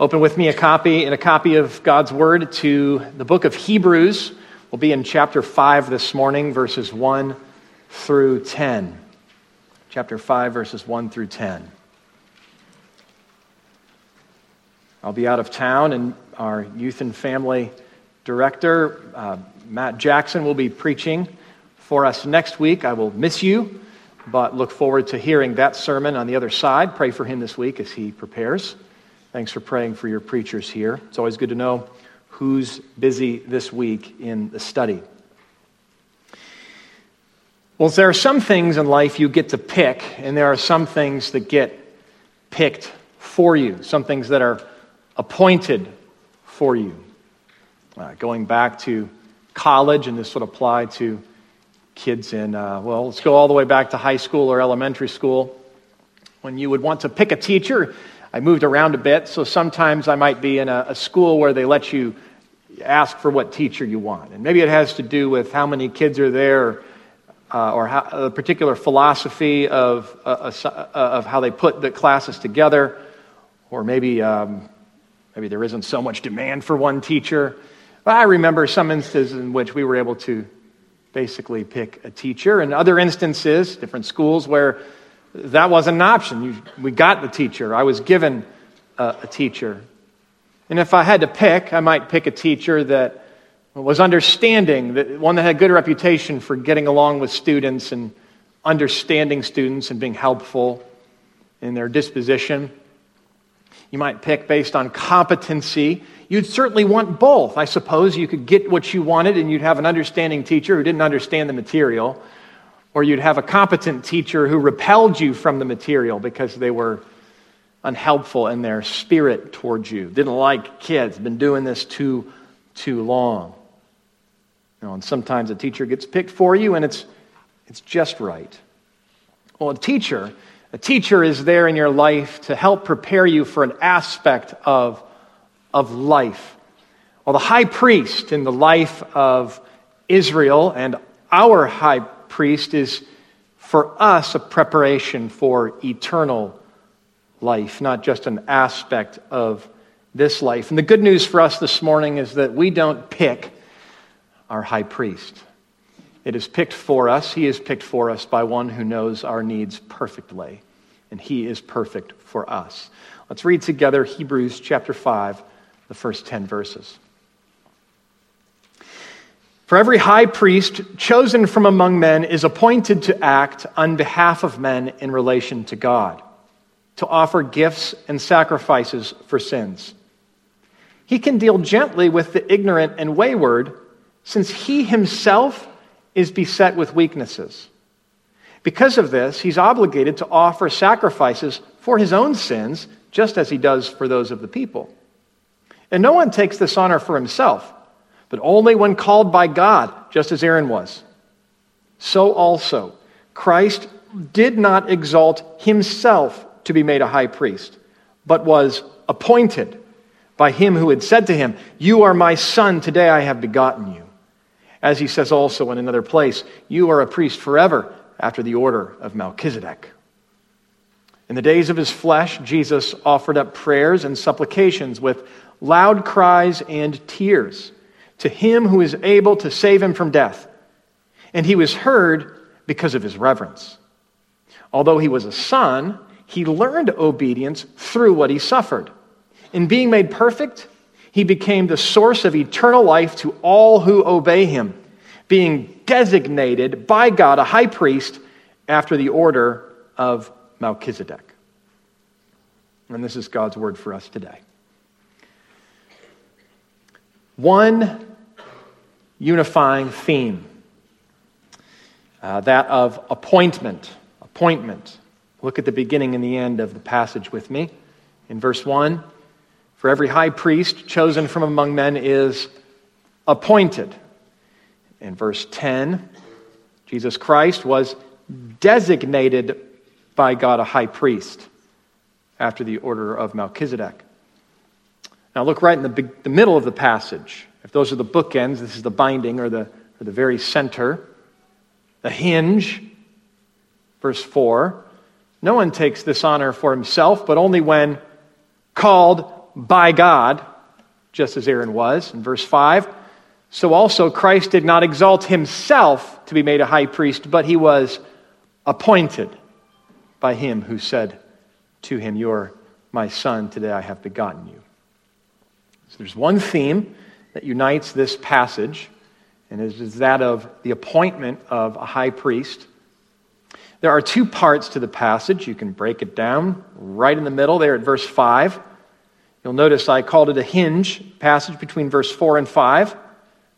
Open with me a copy and a copy of God's Word to the book of Hebrews. We'll be in chapter 5 this morning, verses 1 through 10. Chapter 5, verses 1 through 10. I'll be out of town, and our youth and family director, uh, Matt Jackson, will be preaching for us next week. I will miss you, but look forward to hearing that sermon on the other side. Pray for him this week as he prepares. Thanks for praying for your preachers here. It's always good to know who's busy this week in the study. Well, there are some things in life you get to pick, and there are some things that get picked for you, some things that are appointed for you. Uh, going back to college, and this would apply to kids in, uh, well, let's go all the way back to high school or elementary school. When you would want to pick a teacher, I moved around a bit, so sometimes I might be in a, a school where they let you ask for what teacher you want. And maybe it has to do with how many kids are there uh, or how, a particular philosophy of, uh, uh, of how they put the classes together, or maybe, um, maybe there isn't so much demand for one teacher. But I remember some instances in which we were able to basically pick a teacher, and other instances, different schools, where that wasn't an option. You, we got the teacher. I was given a, a teacher. And if I had to pick, I might pick a teacher that was understanding, that one that had a good reputation for getting along with students and understanding students and being helpful in their disposition. You might pick based on competency. You'd certainly want both. I suppose you could get what you wanted and you'd have an understanding teacher who didn't understand the material or you'd have a competent teacher who repelled you from the material because they were unhelpful in their spirit towards you, didn't like kids, been doing this too, too long. You know, and sometimes a teacher gets picked for you and it's, it's just right. Well, a teacher, a teacher is there in your life to help prepare you for an aspect of, of life. Well, the high priest in the life of Israel and our high priest is for us a preparation for eternal life, not just an aspect of this life. And the good news for us this morning is that we don't pick our high priest. It is picked for us. He is picked for us by one who knows our needs perfectly, and he is perfect for us. Let's read together Hebrews chapter 5, the first 10 verses. For every high priest chosen from among men is appointed to act on behalf of men in relation to God, to offer gifts and sacrifices for sins. He can deal gently with the ignorant and wayward, since he himself is beset with weaknesses. Because of this, he's obligated to offer sacrifices for his own sins, just as he does for those of the people. And no one takes this honor for himself but only when called by God, just as Aaron was. So also, Christ did not exalt himself to be made a high priest, but was appointed by him who had said to him, You are my son, today I have begotten you. As he says also in another place, You are a priest forever after the order of Melchizedek. In the days of his flesh, Jesus offered up prayers and supplications with loud cries and tears to him who is able to save him from death. And he was heard because of his reverence. Although he was a son, he learned obedience through what he suffered. In being made perfect, he became the source of eternal life to all who obey him, being designated by God a high priest after the order of Melchizedek. And this is God's word for us today. One unifying theme uh, that of appointment. Appointment. Look at the beginning and the end of the passage with me. In verse 1, for every high priest chosen from among men is appointed. In verse 10, Jesus Christ was designated by God a high priest after the order of Melchizedek. Now, look right in the, the middle of the passage. If those are the bookends, this is the binding or the, or the very center. The hinge, verse 4. No one takes this honor for himself, but only when called by God, just as Aaron was. In verse 5, so also Christ did not exalt himself to be made a high priest, but he was appointed by him who said to him, You're my son, today I have begotten you. So there's one theme that unites this passage, and it is that of the appointment of a high priest. There are two parts to the passage. You can break it down right in the middle there at verse 5. You'll notice I called it a hinge passage between verse 4 and 5.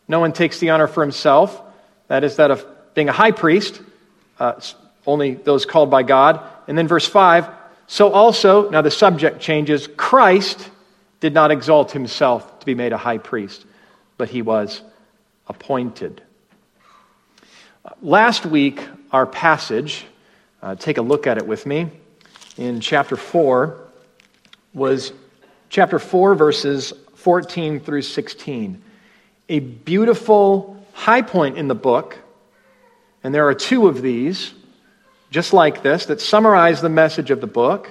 No one takes the honor for himself. That is that of being a high priest, uh, only those called by God. And then verse 5 so also, now the subject changes Christ did not exalt himself to be made a high priest, but he was appointed. Last week, our passage, uh, take a look at it with me, in chapter 4, was chapter 4, verses 14 through 16. A beautiful high point in the book, and there are two of these just like this, that summarize the message of the book.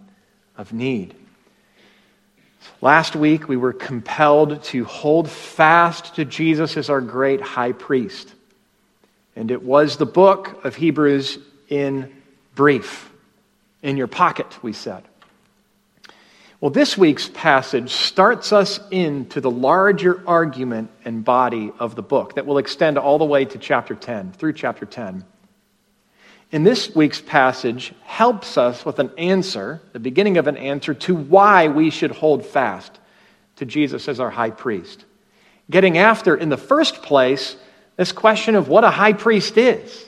of need. Last week, we were compelled to hold fast to Jesus as our great high priest. And it was the book of Hebrews in brief, in your pocket, we said. Well, this week's passage starts us into the larger argument and body of the book that will extend all the way to chapter 10, through chapter 10. In this week's passage helps us with an answer, the beginning of an answer to why we should hold fast to Jesus as our high priest. Getting after, in the first place, this question of what a high priest is.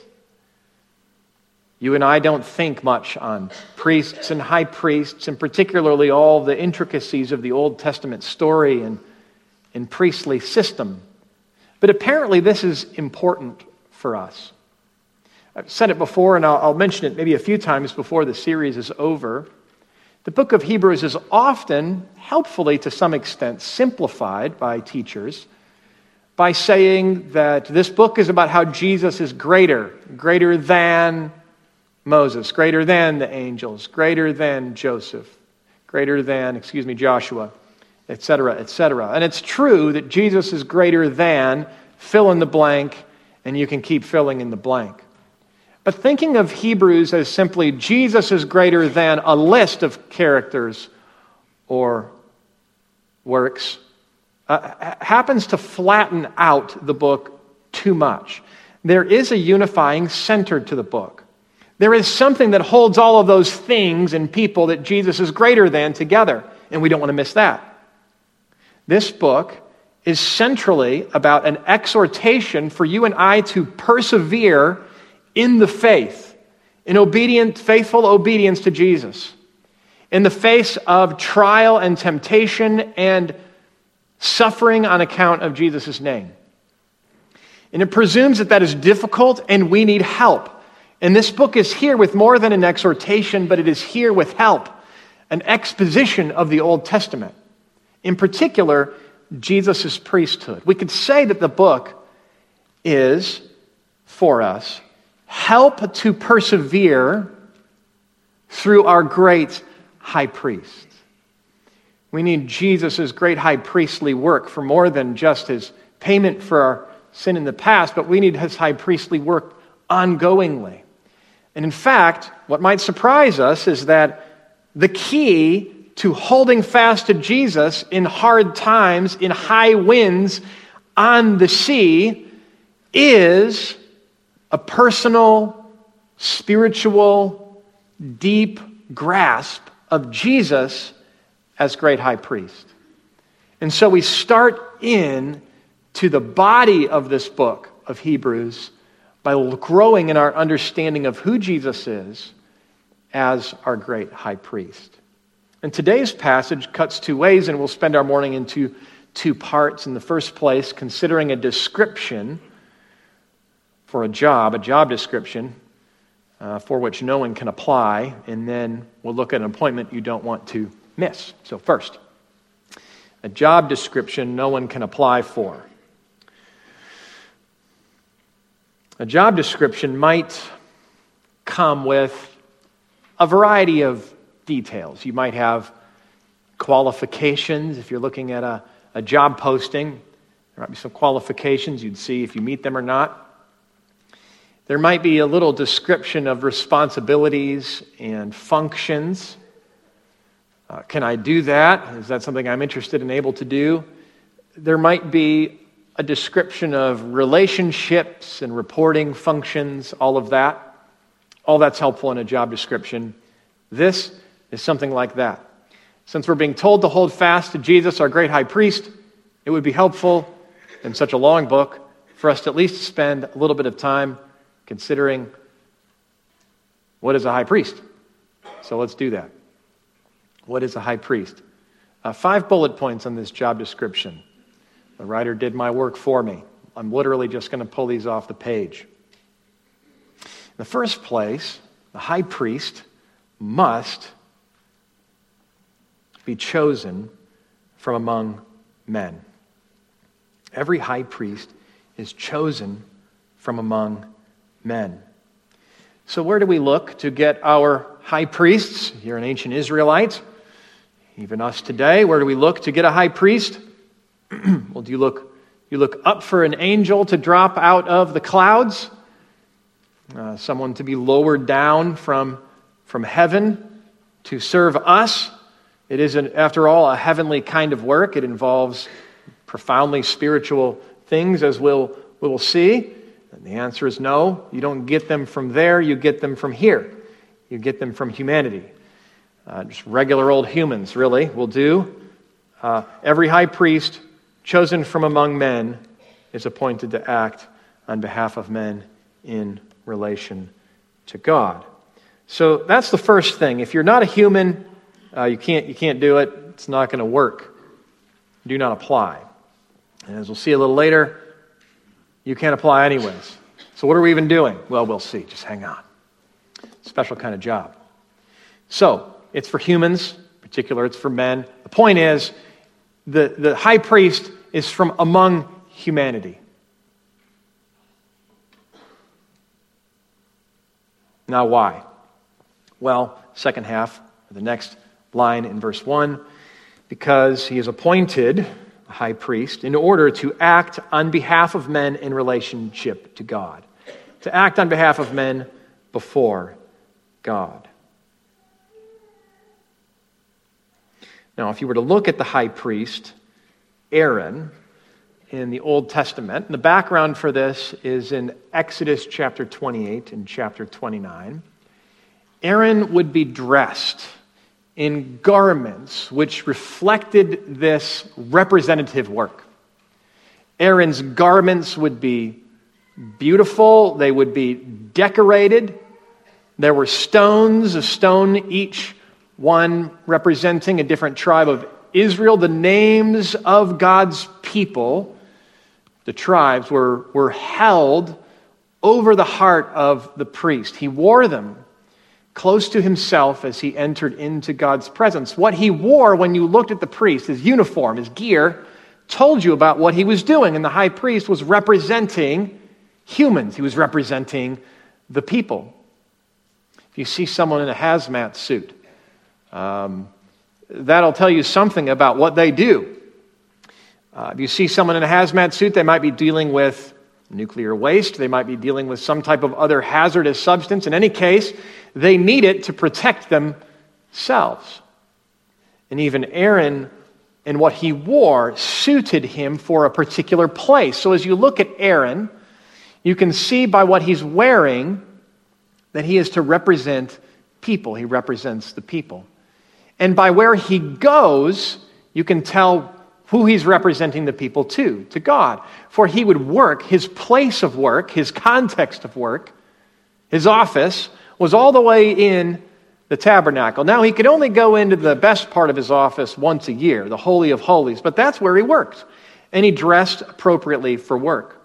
You and I don't think much on priests and high priests, and particularly all the intricacies of the Old Testament story and, and priestly system. But apparently, this is important for us. I've said it before, and I'll, I'll mention it maybe a few times before the series is over. The book of Hebrews is often, helpfully to some extent, simplified by teachers by saying that this book is about how Jesus is greater, greater than Moses, greater than the angels, greater than Joseph, greater than, excuse me, Joshua, etc., etc. And it's true that Jesus is greater than, fill in the blank, and you can keep filling in the blank. But thinking of Hebrews as simply Jesus is greater than a list of characters or works uh, happens to flatten out the book too much. There is a unifying center to the book. There is something that holds all of those things and people that Jesus is greater than together, and we don't want to miss that. This book is centrally about an exhortation for you and I to persevere in the faith, in obedient, faithful obedience to Jesus, in the face of trial and temptation and suffering on account of Jesus' name. And it presumes that that is difficult and we need help. And this book is here with more than an exhortation, but it is here with help, an exposition of the Old Testament. In particular, Jesus' priesthood. We could say that the book is, for us, help to persevere through our great high priest. We need Jesus' great high priestly work for more than just his payment for our sin in the past, but we need his high priestly work ongoingly. And in fact, what might surprise us is that the key to holding fast to Jesus in hard times, in high winds, on the sea, is a personal, spiritual, deep grasp of Jesus as great high priest. And so we start in to the body of this book of Hebrews by growing in our understanding of who Jesus is as our great high priest. And today's passage cuts two ways, and we'll spend our morning into two parts. In the first place, considering a description for a job, a job description uh, for which no one can apply, and then we'll look at an appointment you don't want to miss. So, first, a job description no one can apply for. A job description might come with a variety of details. You might have qualifications if you're looking at a, a job posting. There might be some qualifications you'd see if you meet them or not. There might be a little description of responsibilities and functions. Uh, can I do that? Is that something I'm interested and able to do? There might be a description of relationships and reporting functions, all of that. All that's helpful in a job description. This is something like that. Since we're being told to hold fast to Jesus, our great high priest, it would be helpful in such a long book for us to at least spend a little bit of time considering what is a high priest. So let's do that. What is a high priest? Uh, five bullet points on this job description. The writer did my work for me. I'm literally just going to pull these off the page. In the first place, the high priest must be chosen from among men. Every high priest is chosen from among men. So, where do we look to get our high priests? You're an ancient Israelite. Even us today, where do we look to get a high priest? well, do you look, you look up for an angel to drop out of the clouds? Uh, someone to be lowered down from, from heaven to serve us? It is, an, after all, a heavenly kind of work. It involves profoundly spiritual things, as we'll, we'll see. And the answer is no. You don't get them from there, you get them from here. You get them from humanity. Uh, just regular old humans, really, will do. Uh, every high priest chosen from among men is appointed to act on behalf of men in relation to God. So that's the first thing. If you're not a human, uh, you, can't, you can't do it. It's not going to work. Do not apply. And as we'll see a little later, you can't apply anyways. So, what are we even doing? Well, we'll see. Just hang on. Special kind of job. So, it's for humans, particular, it's for men. The point is, the, the high priest is from among humanity. Now, why? Well, second half, the next line in verse 1 because he is appointed high priest in order to act on behalf of men in relationship to God, to act on behalf of men before God. Now, if you were to look at the high priest, Aaron, in the Old Testament, and the background for this is in Exodus chapter 28 and chapter 29, Aaron would be dressed in garments which reflected this representative work. Aaron's garments would be beautiful, they would be decorated. There were stones, a stone each one representing a different tribe of Israel. The names of God's people, the tribes, were, were held over the heart of the priest. He wore them close to himself as he entered into God's presence. What he wore when you looked at the priest, his uniform, his gear, told you about what he was doing. And the high priest was representing humans, he was representing the people. If you see someone in a hazmat suit, um, that'll tell you something about what they do. Uh, if you see someone in a hazmat suit, they might be dealing with nuclear waste, they might be dealing with some type of other hazardous substance. In any case, they need it to protect themselves. And even Aaron and what he wore suited him for a particular place. So as you look at Aaron, you can see by what he's wearing that he is to represent people. He represents the people. And by where he goes, you can tell who he's representing the people to, to God. For he would work, his place of work, his context of work, his office, was all the way in the tabernacle. Now, he could only go into the best part of his office once a year, the Holy of Holies, but that's where he worked. And he dressed appropriately for work.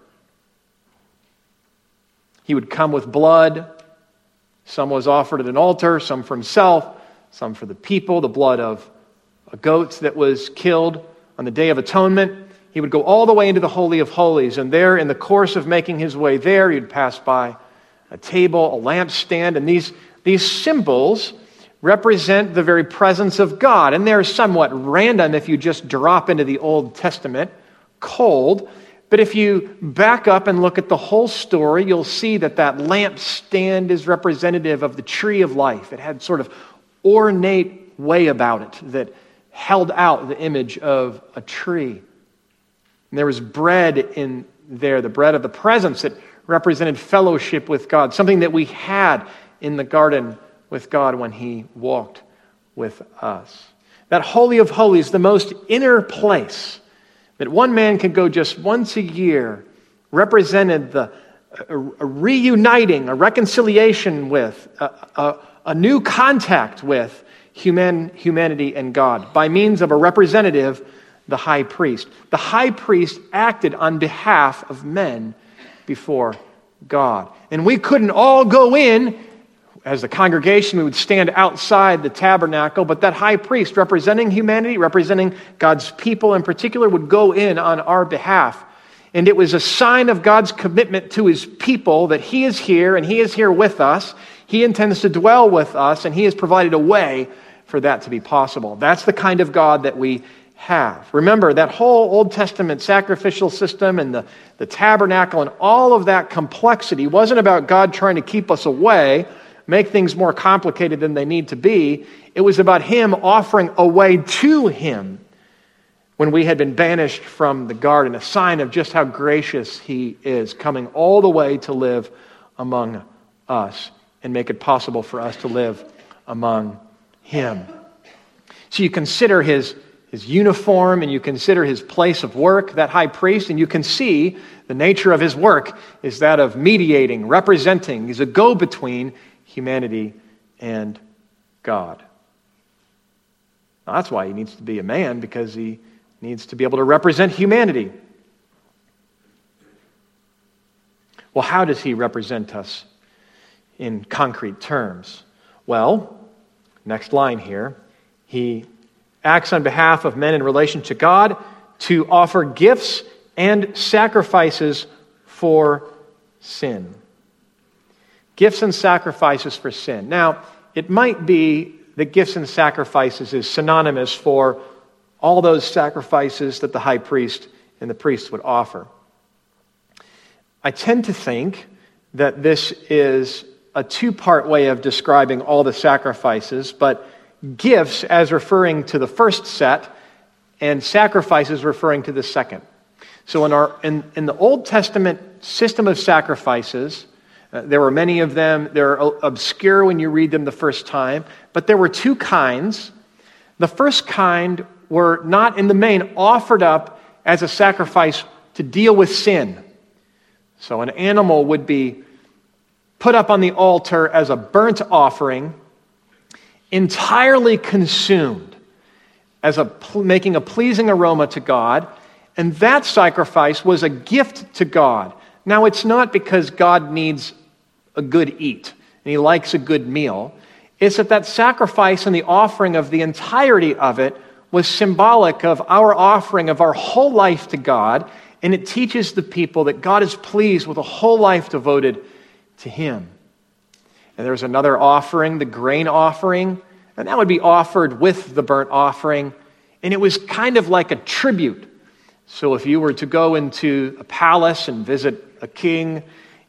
He would come with blood. Some was offered at an altar, some for himself, some for the people, the blood of a goat that was killed on the Day of Atonement. He would go all the way into the Holy of Holies, and there, in the course of making his way there, he'd pass by a table, a lampstand, and these, these symbols represent the very presence of God. And they're somewhat random if you just drop into the Old Testament cold. But if you back up and look at the whole story, you'll see that that lampstand is representative of the tree of life. It had sort of ornate way about it that held out the image of a tree. And there was bread in there, the bread of the presence that represented fellowship with God, something that we had in the garden with God when He walked with us. That Holy of Holies, the most inner place that one man could go just once a year, represented the a, a reuniting, a reconciliation with, a, a, a new contact with human, humanity and God by means of a representative, the high priest. The high priest acted on behalf of men before God. And we couldn't all go in as a congregation, we would stand outside the tabernacle, but that high priest, representing humanity, representing God's people in particular, would go in on our behalf. And it was a sign of God's commitment to his people that he is here and he is here with us. He intends to dwell with us, and he has provided a way for that to be possible. That's the kind of God that we have. Remember, that whole Old Testament sacrificial system and the, the tabernacle and all of that complexity wasn't about God trying to keep us away, make things more complicated than they need to be. It was about Him offering a way to Him when we had been banished from the garden, a sign of just how gracious He is, coming all the way to live among us and make it possible for us to live among Him. So you consider His his uniform and you consider his place of work, that high priest, and you can see the nature of his work is that of mediating, representing. He's a go between humanity and God. Now, that's why he needs to be a man, because he needs to be able to represent humanity. Well, how does he represent us in concrete terms? Well, next line here. He acts on behalf of men in relation to God to offer gifts and sacrifices for sin. Gifts and sacrifices for sin. Now, it might be that gifts and sacrifices is synonymous for all those sacrifices that the high priest and the priest would offer. I tend to think that this is a two part way of describing all the sacrifices, but gifts as referring to the first set and sacrifices referring to the second. So in, our, in, in the Old Testament system of sacrifices, uh, there were many of them. They're obscure when you read them the first time, but there were two kinds. The first kind were not in the main offered up as a sacrifice to deal with sin. So an animal would be put up on the altar as a burnt offering entirely consumed as a, making a pleasing aroma to God. And that sacrifice was a gift to God. Now, it's not because God needs a good eat and he likes a good meal. It's that that sacrifice and the offering of the entirety of it was symbolic of our offering of our whole life to God. And it teaches the people that God is pleased with a whole life devoted to him. And there's another offering, the grain offering, and that would be offered with the burnt offering. And it was kind of like a tribute. So if you were to go into a palace and visit a king,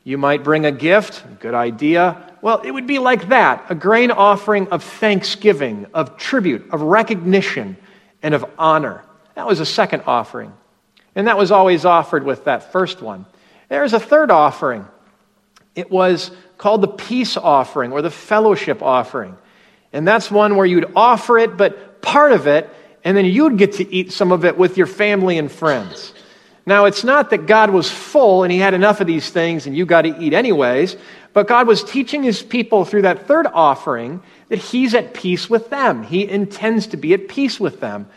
you might bring a gift. Good idea. Well, it would be like that a grain offering of thanksgiving, of tribute, of recognition, and of honor. That was a second offering. And that was always offered with that first one. There's a third offering. It was called the peace offering or the fellowship offering. And that's one where you'd offer it, but part of it, and then you'd get to eat some of it with your family and friends. Now, it's not that God was full and he had enough of these things and you got to eat anyways, but God was teaching his people through that third offering that he's at peace with them. He intends to be at peace with them.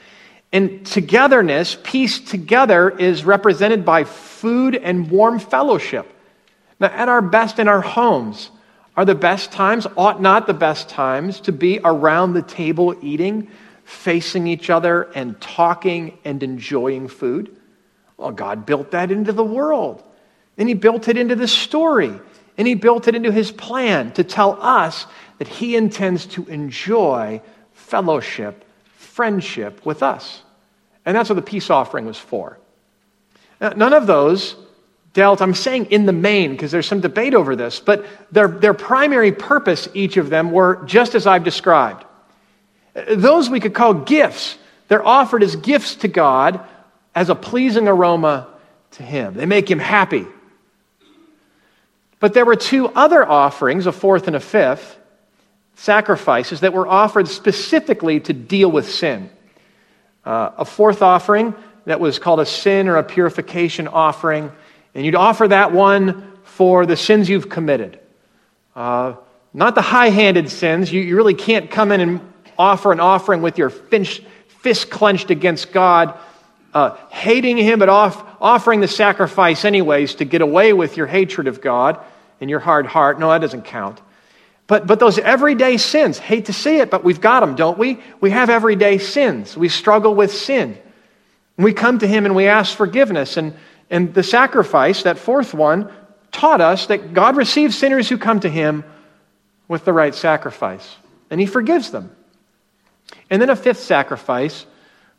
And togetherness, peace together, is represented by food and warm fellowship. Now, at our best in our homes, are the best times, ought not the best times, to be around the table eating, facing each other, and talking and enjoying food? Well, God built that into the world. And He built it into the story. And He built it into His plan to tell us that He intends to enjoy fellowship, friendship with us. And that's what the peace offering was for. Now, none of those dealt, I'm saying in the main because there's some debate over this, but their, their primary purpose, each of them, were just as I've described. Those we could call gifts. They're offered as gifts to God as a pleasing aroma to Him. They make Him happy. But there were two other offerings, a fourth and a fifth, sacrifices that were offered specifically to deal with sin. Uh, a fourth offering that was called a sin or a purification offering and you'd offer that one for the sins you've committed. Uh, not the high handed sins. You, you, really can't come in and offer an offering with your fist clenched against God, uh, hating Him, but off, offering the sacrifice anyways to get away with your hatred of God and your hard heart. No, that doesn't count. But, but those everyday sins, hate to see it, but we've got them, don't we? We have everyday sins. We struggle with sin. We come to Him and we ask forgiveness. And and the sacrifice, that fourth one, taught us that God receives sinners who come to him with the right sacrifice, and he forgives them. And then a fifth sacrifice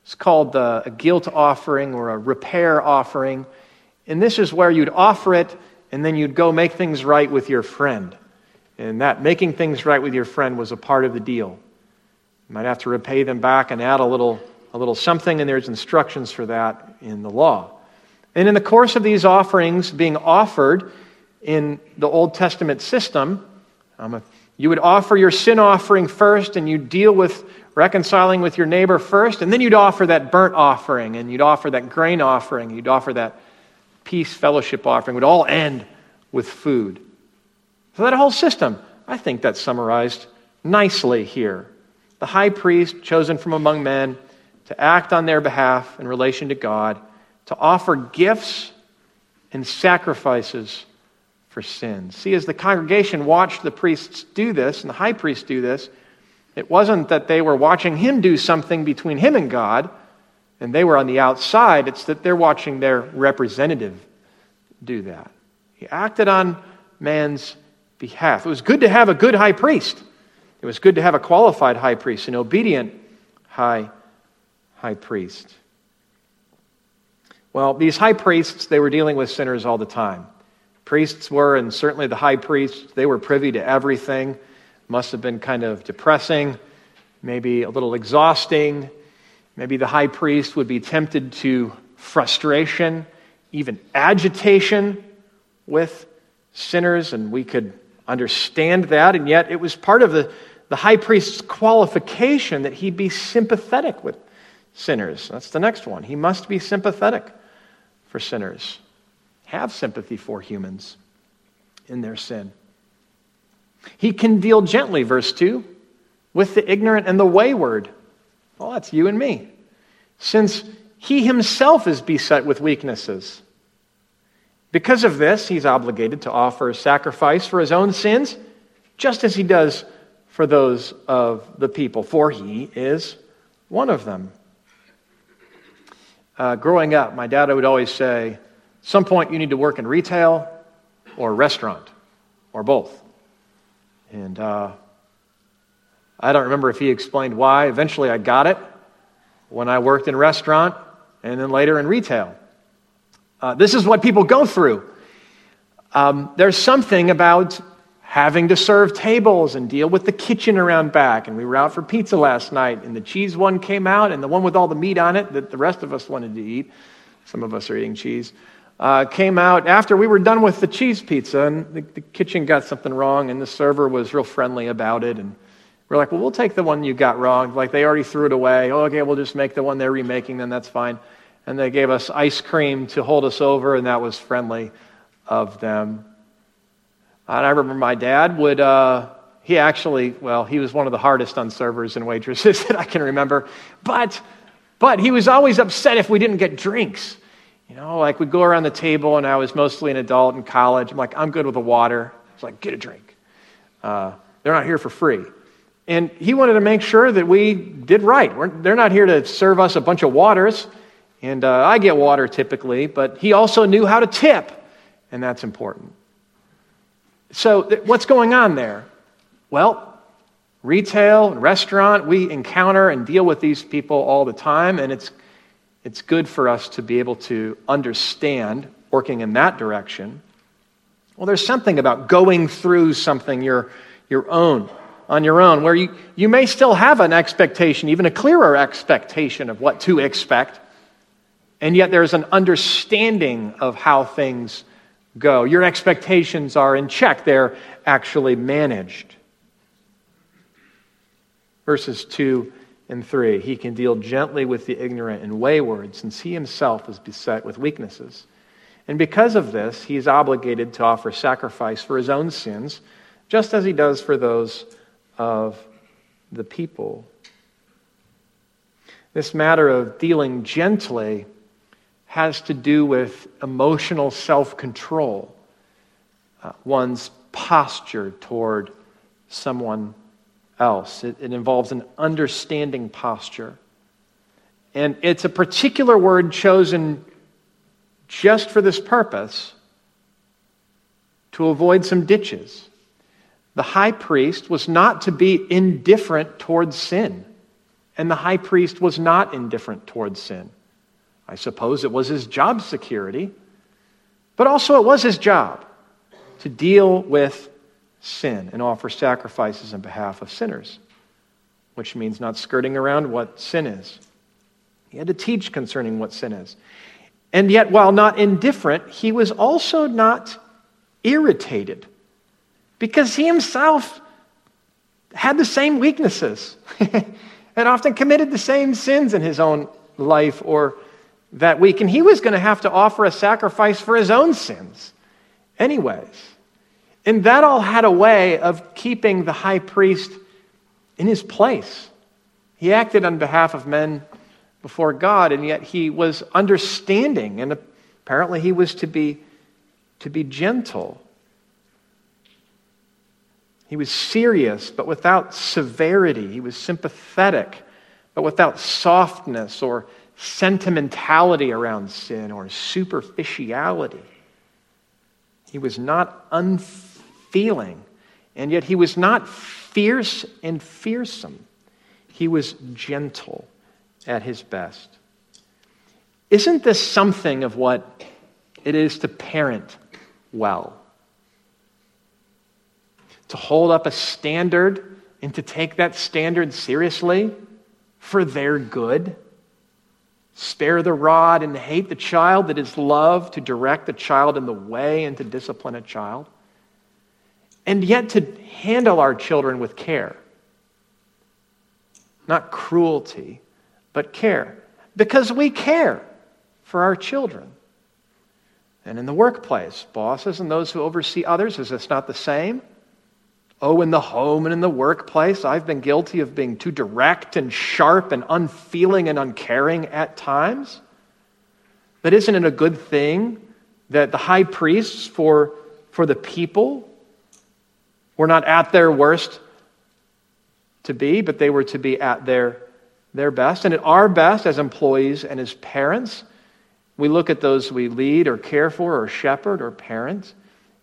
is called uh, a guilt offering or a repair offering. And this is where you'd offer it, and then you'd go make things right with your friend. And that making things right with your friend was a part of the deal. You might have to repay them back and add a little, a little something, and there's instructions for that in the law. And in the course of these offerings being offered in the Old Testament system, um, you would offer your sin offering first and you'd deal with reconciling with your neighbor first, and then you'd offer that burnt offering and you'd offer that grain offering, you'd offer that peace fellowship offering. It would all end with food. So that whole system, I think that's summarized nicely here. The high priest chosen from among men to act on their behalf in relation to God to offer gifts and sacrifices for sins. See, as the congregation watched the priests do this, and the high priest do this, it wasn't that they were watching him do something between him and God, and they were on the outside. It's that they're watching their representative do that. He acted on man's behalf. It was good to have a good high priest. It was good to have a qualified high priest, an obedient high, high priest. Well, these high priests, they were dealing with sinners all the time. Priests were, and certainly the high priests, they were privy to everything. Must have been kind of depressing, maybe a little exhausting. Maybe the high priest would be tempted to frustration, even agitation with sinners, and we could understand that. And yet, it was part of the, the high priest's qualification that he be sympathetic with sinners. That's the next one. He must be sympathetic for sinners, have sympathy for humans in their sin. He can deal gently, verse 2, with the ignorant and the wayward. Well, that's you and me. Since he himself is beset with weaknesses. Because of this, he's obligated to offer a sacrifice for his own sins, just as he does for those of the people, for he is one of them. Uh, growing up, my dad would always say, At some point you need to work in retail or restaurant or both. And uh, I don't remember if he explained why. Eventually, I got it when I worked in restaurant and then later in retail. Uh, this is what people go through. Um, there's something about having to serve tables and deal with the kitchen around back. And we were out for pizza last night, and the cheese one came out, and the one with all the meat on it that the rest of us wanted to eat, some of us are eating cheese, uh, came out after we were done with the cheese pizza, and the, the, kitchen got something wrong, and the server was real friendly about it. And we're like, well, we'll take the one you got wrong. Like, they already threw it away. Oh, okay, we'll just make the one they're remaking, then that's fine. And they gave us ice cream to hold us over, and that was friendly of them. And I remember my dad would, uh, he actually, well, he was one of the hardest on servers and waitresses that I can remember. But, but he was always upset if we didn't get drinks. You know, like we'd go around the table, and I was mostly an adult in college. I'm like, I'm good with the water. It's like, get a drink. Uh, they're not here for free. And he wanted to make sure that we did right. We're, they're not here to serve us a bunch of waters. And uh, I get water typically, but he also knew how to tip, and that's important. So, what's going on there? Well, retail and restaurant, we encounter and deal with these people all the time, and it's, it's good for us to be able to understand working in that direction. Well, there's something about going through something your, your own, on your own, where you, you may still have an expectation, even a clearer expectation of what to expect, and yet there's an understanding of how things go. Your expectations are in check, they're actually managed. Verses 2 and 3 He can deal gently with the ignorant and wayward, since he himself is beset with weaknesses. And because of this, he is obligated to offer sacrifice for his own sins, just as he does for those of the people. This matter of dealing gently has to do with emotional self control, uh, one's posture toward someone else. It, it involves an understanding posture. And it's a particular word chosen just for this purpose to avoid some ditches. The high priest was not to be indifferent towards sin, and the high priest was not indifferent towards sin. I suppose it was his job security, but also it was his job to deal with sin and offer sacrifices in behalf of sinners, which means not skirting around what sin is. He had to teach concerning what sin is. And yet, while not indifferent, he was also not irritated because he himself had the same weaknesses and often committed the same sins in his own life or that week. And he was going to have to offer a sacrifice for his own sins, anyways. And that all had a way of keeping the high priest in his place. He acted on behalf of men before God, and yet he was understanding, and apparently he was to be, to be gentle. He was serious, but without severity. He was sympathetic, but without softness or sentimentality around sin or superficiality. He was not unfeeling, and yet he was not fierce and fearsome. He was gentle at his best. Isn't this something of what it is to parent well? To hold up a standard and to take that standard seriously for their good? Spare the rod and hate the child that is love, to direct the child in the way and to discipline a child. And yet to handle our children with care. Not cruelty, but care. Because we care for our children. And in the workplace, bosses and those who oversee others, is this not the same? Oh, in the home and in the workplace, I've been guilty of being too direct and sharp and unfeeling and uncaring at times. But isn't it a good thing that the high priests for, for the people were not at their worst to be, but they were to be at their, their best? And at our best as employees and as parents, we look at those we lead or care for or shepherd or parent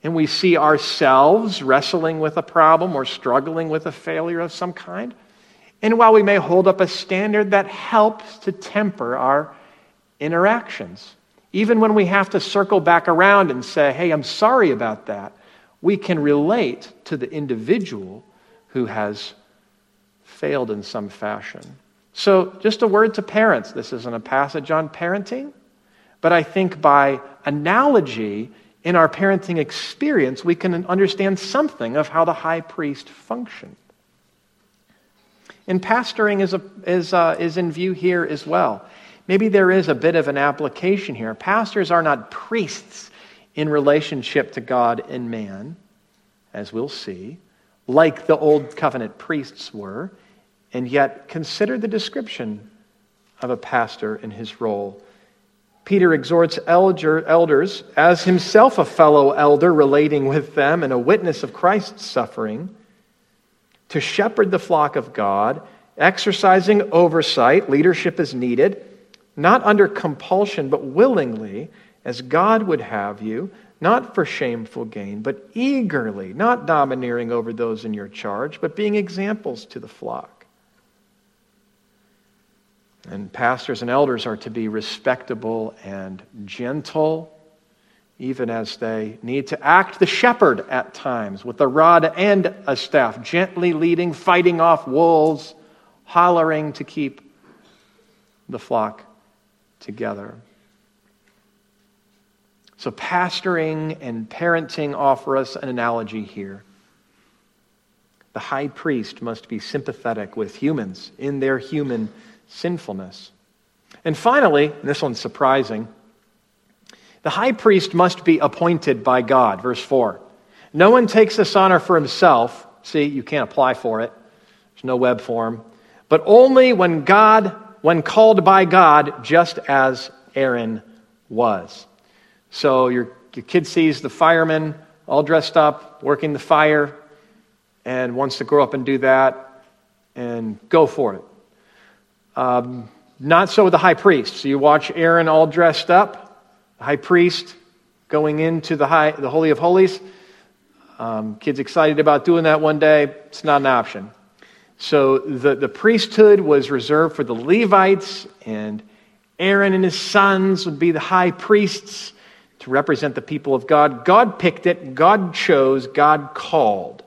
and we see ourselves wrestling with a problem or struggling with a failure of some kind. And while we may hold up a standard that helps to temper our interactions, even when we have to circle back around and say, hey, I'm sorry about that, we can relate to the individual who has failed in some fashion. So, just a word to parents. This isn't a passage on parenting, but I think by analogy, in our parenting experience, we can understand something of how the high priest functioned. And pastoring is, a, is, uh, is in view here as well. Maybe there is a bit of an application here. Pastors are not priests in relationship to God and man, as we'll see. like the Old Covenant priests were, and yet consider the description of a pastor in his role. Peter exhorts elder, elders, as himself a fellow elder relating with them and a witness of Christ's suffering, to shepherd the flock of God, exercising oversight. Leadership is needed, not under compulsion, but willingly, as God would have you, not for shameful gain, but eagerly, not domineering over those in your charge, but being examples to the flock. And pastors and elders are to be respectable and gentle, even as they need to act the shepherd at times with a rod and a staff, gently leading, fighting off wolves, hollering to keep the flock together. So, pastoring and parenting offer us an analogy here. The high priest must be sympathetic with humans in their human sinfulness. And finally, and this one's surprising, the high priest must be appointed by God. Verse 4. No one takes this honor for himself. See, you can't apply for it, there's no web form. But only when God, when called by God, just as Aaron was. So your, your kid sees the fireman all dressed up, working the fire, and wants to grow up and do that, and go for it. Um, not so with the high priest. So you watch Aaron all dressed up, the high priest going into the, high, the Holy of Holies. Um, kids excited about doing that one day. It's not an option. So the, the priesthood was reserved for the Levites, and Aaron and his sons would be the high priests to represent the people of God. God picked it, God chose, God called,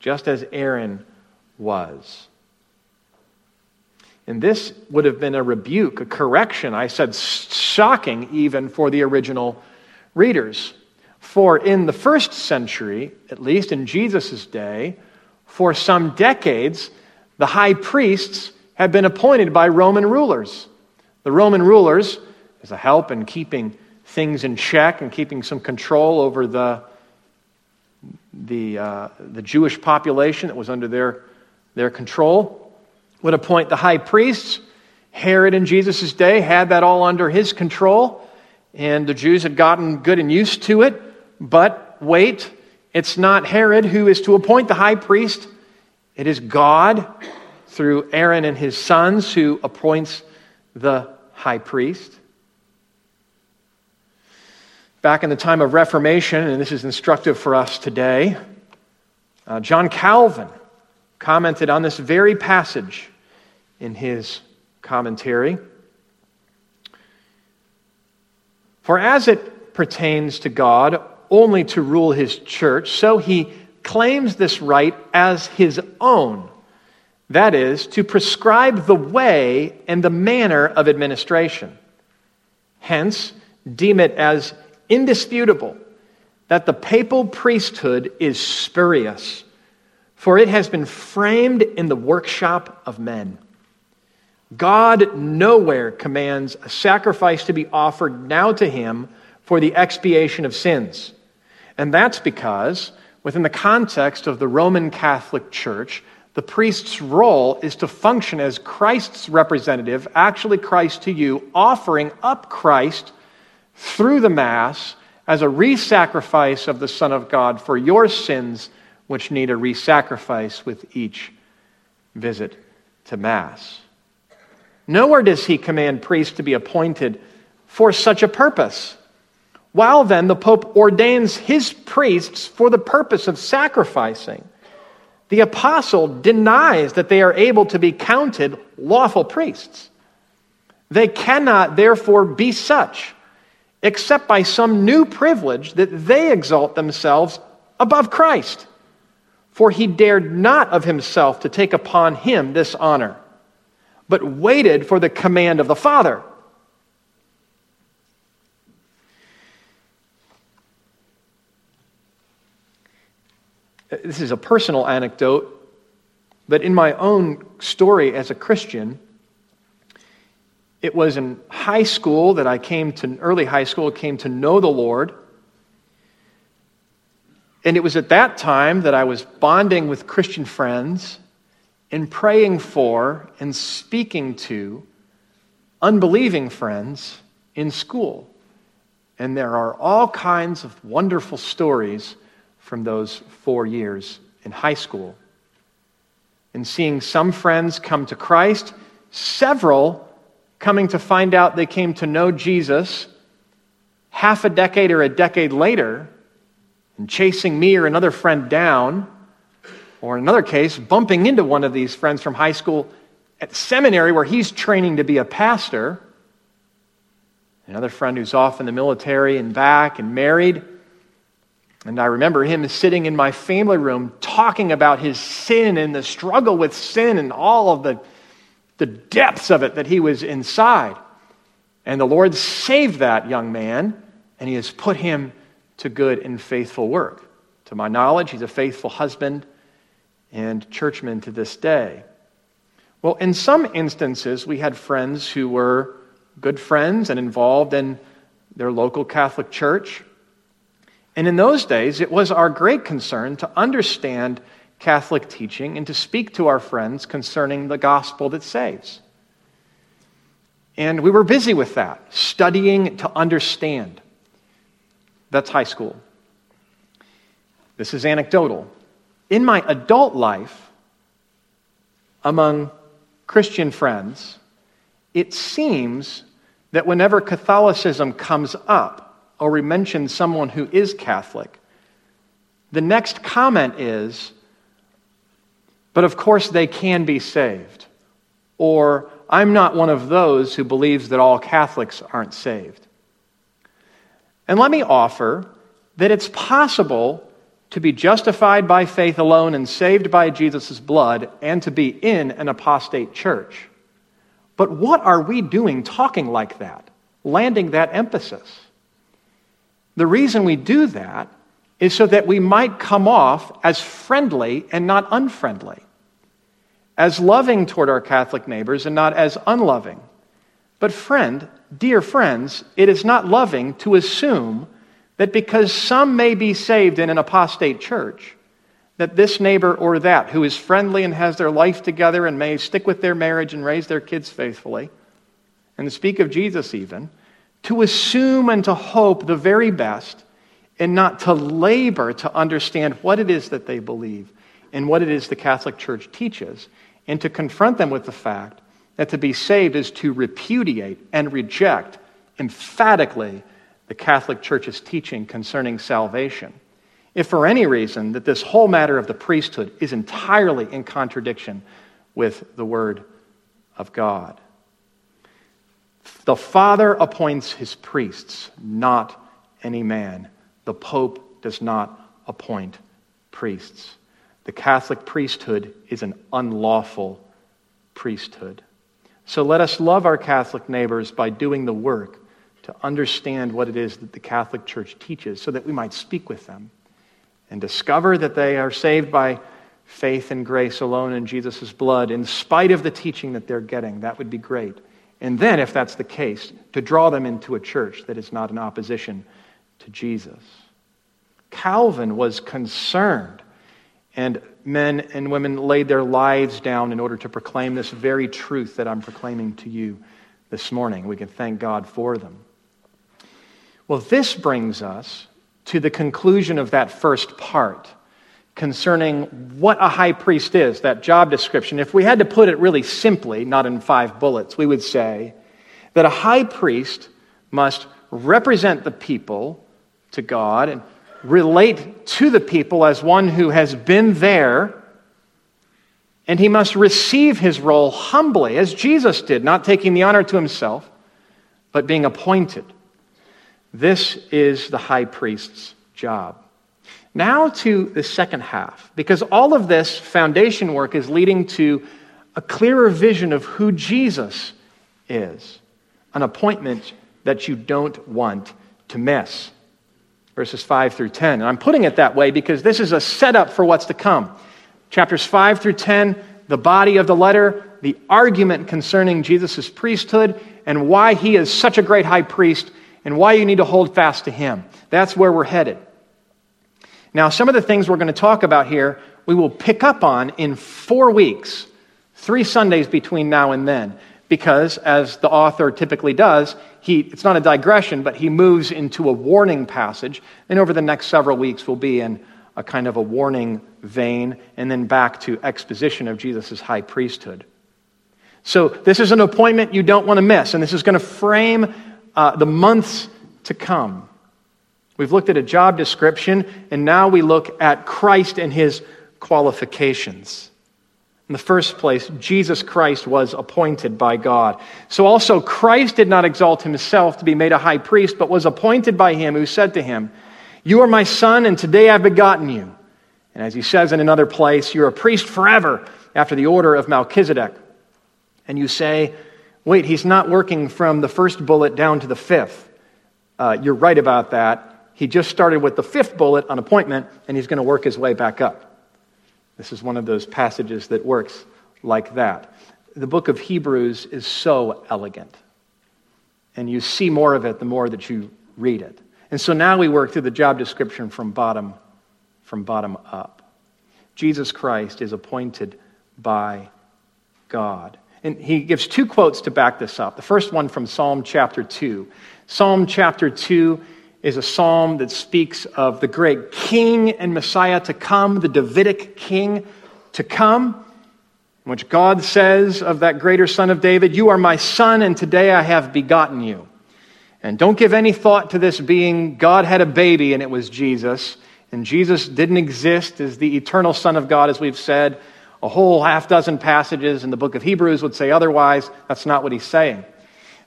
just as Aaron was. And this would have been a rebuke, a correction, I said, shocking even for the original readers. For in the first century, at least in Jesus' day, for some decades, the high priests had been appointed by Roman rulers. The Roman rulers, as a help in keeping things in check and keeping some control over the, the, uh, the Jewish population that was under their, their control, would appoint the high priests. Herod in Jesus' day had that all under his control, and the Jews had gotten good and used to it. But wait, it's not Herod who is to appoint the high priest, it is God through Aaron and his sons who appoints the high priest. Back in the time of Reformation, and this is instructive for us today, uh, John Calvin commented on this very passage in his commentary. For as it pertains to God only to rule his church, so he claims this right as his own. That is, to prescribe the way and the manner of administration. Hence, deem it as indisputable that the papal priesthood is spurious for it has been framed in the workshop of men. God nowhere commands a sacrifice to be offered now to him for the expiation of sins. And that's because, within the context of the Roman Catholic Church, the priest's role is to function as Christ's representative, actually Christ to you, offering up Christ through the Mass as a re sacrifice of the Son of God for your sins which need a re sacrifice with each visit to Mass. Nowhere does he command priests to be appointed for such a purpose. While then, the Pope ordains his priests for the purpose of sacrificing. The apostle denies that they are able to be counted lawful priests. They cannot, therefore, be such, except by some new privilege that they exalt themselves above Christ for he dared not of himself to take upon him this honor, but waited for the command of the Father. This is a personal anecdote, but in my own story as a Christian, it was in high school that I came to, early high school, came to know the Lord. And it was at that time that I was bonding with Christian friends and praying for and speaking to unbelieving friends in school. And there are all kinds of wonderful stories from those four years in high school. And seeing some friends come to Christ, several coming to find out they came to know Jesus half a decade or a decade later, and chasing me or another friend down, or in another case, bumping into one of these friends from high school at seminary where he's training to be a pastor. Another friend who's off in the military and back and married. And I remember him sitting in my family room talking about his sin and the struggle with sin and all of the, the depths of it that he was inside. And the Lord saved that young man, and he has put him to good and faithful work. To my knowledge, he's a faithful husband and churchman to this day. Well, in some instances, we had friends who were good friends and involved in their local Catholic church. And in those days, it was our great concern to understand Catholic teaching and to speak to our friends concerning the gospel that saves. And we were busy with that, studying to understand. That's high school. This is anecdotal. In my adult life, among Christian friends, it seems that whenever Catholicism comes up or we mention someone who is Catholic, the next comment is, but of course they can be saved. Or, I'm not one of those who believes that all Catholics aren't saved. And let me offer that it's possible to be justified by faith alone and saved by Jesus' blood, and to be in an apostate church. But what are we doing talking like that, landing that emphasis? The reason we do that is so that we might come off as friendly and not unfriendly, as loving toward our Catholic neighbors and not as unloving. But, friend, dear friends, it is not loving to assume that because some may be saved in an apostate church, that this neighbor or that who is friendly and has their life together and may stick with their marriage and raise their kids faithfully, and speak of Jesus even, to assume and to hope the very best and not to labor to understand what it is that they believe and what it is the Catholic Church teaches, and to confront them with the fact that to be saved is to repudiate and reject emphatically the Catholic Church's teaching concerning salvation. If for any reason that this whole matter of the priesthood is entirely in contradiction with the Word of God. The Father appoints his priests, not any man. The Pope does not appoint priests. The Catholic priesthood is an unlawful priesthood. So let us love our Catholic neighbors by doing the work to understand what it is that the Catholic Church teaches so that we might speak with them and discover that they are saved by faith and grace alone in Jesus' blood, in spite of the teaching that they're getting. That would be great. And then, if that's the case, to draw them into a church that is not in opposition to Jesus. Calvin was concerned, and men and women laid their lives down in order to proclaim this very truth that I'm proclaiming to you this morning. We can thank God for them. Well, this brings us to the conclusion of that first part concerning what a high priest is, that job description. If we had to put it really simply, not in five bullets, we would say that a high priest must represent the people to God and relate to the people as one who has been there. And he must receive his role humbly, as Jesus did, not taking the honor to himself, but being appointed. This is the high priest's job. Now to the second half, because all of this foundation work is leading to a clearer vision of who Jesus is, an appointment that you don't want to miss. Verses 5 through 10. And I'm putting it that way because this is a setup for what's to come. Chapters 5 through 10, the body of the letter, the argument concerning Jesus' priesthood, and why he is such a great high priest and why you need to hold fast to Him. That's where we're headed. Now, some of the things we're going to talk about here, we will pick up on in four weeks, three Sundays between now and then, because as the author typically does, he, it's not a digression, but he moves into a warning passage. And over the next several weeks, we'll be in a kind of a warning vein and then back to exposition of Jesus' high priesthood. So, this is an appointment you don't want to miss, and this is going to frame uh, the months to come. We've looked at a job description, and now we look at Christ and his qualifications. In the first place, Jesus Christ was appointed by God. So also, Christ did not exalt himself to be made a high priest, but was appointed by him who said to him, You are my son, and today I've begotten you. And as he says in another place, You're a priest forever after the order of Melchizedek. And you say, Wait, he's not working from the first bullet down to the fifth. Uh, you're right about that. He just started with the fifth bullet on appointment, and he's going to work his way back up. This is one of those passages that works like that. The book of Hebrews is so elegant. And you see more of it the more that you read it. And so now we work through the job description from bottom from bottom up. Jesus Christ is appointed by God. And he gives two quotes to back this up. The first one from Psalm chapter 2. Psalm chapter 2 is a psalm that speaks of the great king and Messiah to come, the Davidic king to come, which God says of that greater son of David, You are my son, and today I have begotten you. And don't give any thought to this being God had a baby and it was Jesus. And Jesus didn't exist as the eternal Son of God, as we've said. A whole half dozen passages in the book of Hebrews would say otherwise. That's not what he's saying.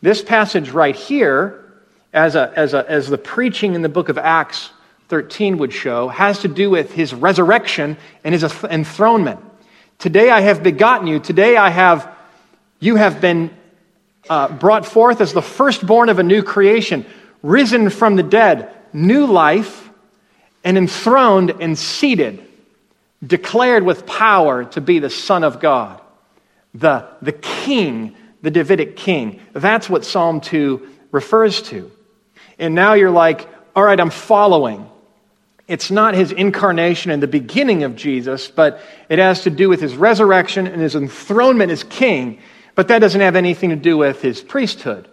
This passage right here as, a, as, a, as the preaching in the book of Acts 13 would show, has to do with his resurrection and his enthronement. Today I have begotten you. Today I have, you have been uh, brought forth as the firstborn of a new creation, risen from the dead, new life, and enthroned and seated, declared with power to be the Son of God, the, the King, the Davidic King. That's what Psalm 2 refers to. And now you're like, all right, I'm following. It's not his incarnation and the beginning of Jesus, but it has to do with his resurrection and his enthronement as king. But that doesn't have anything to do with his priesthood.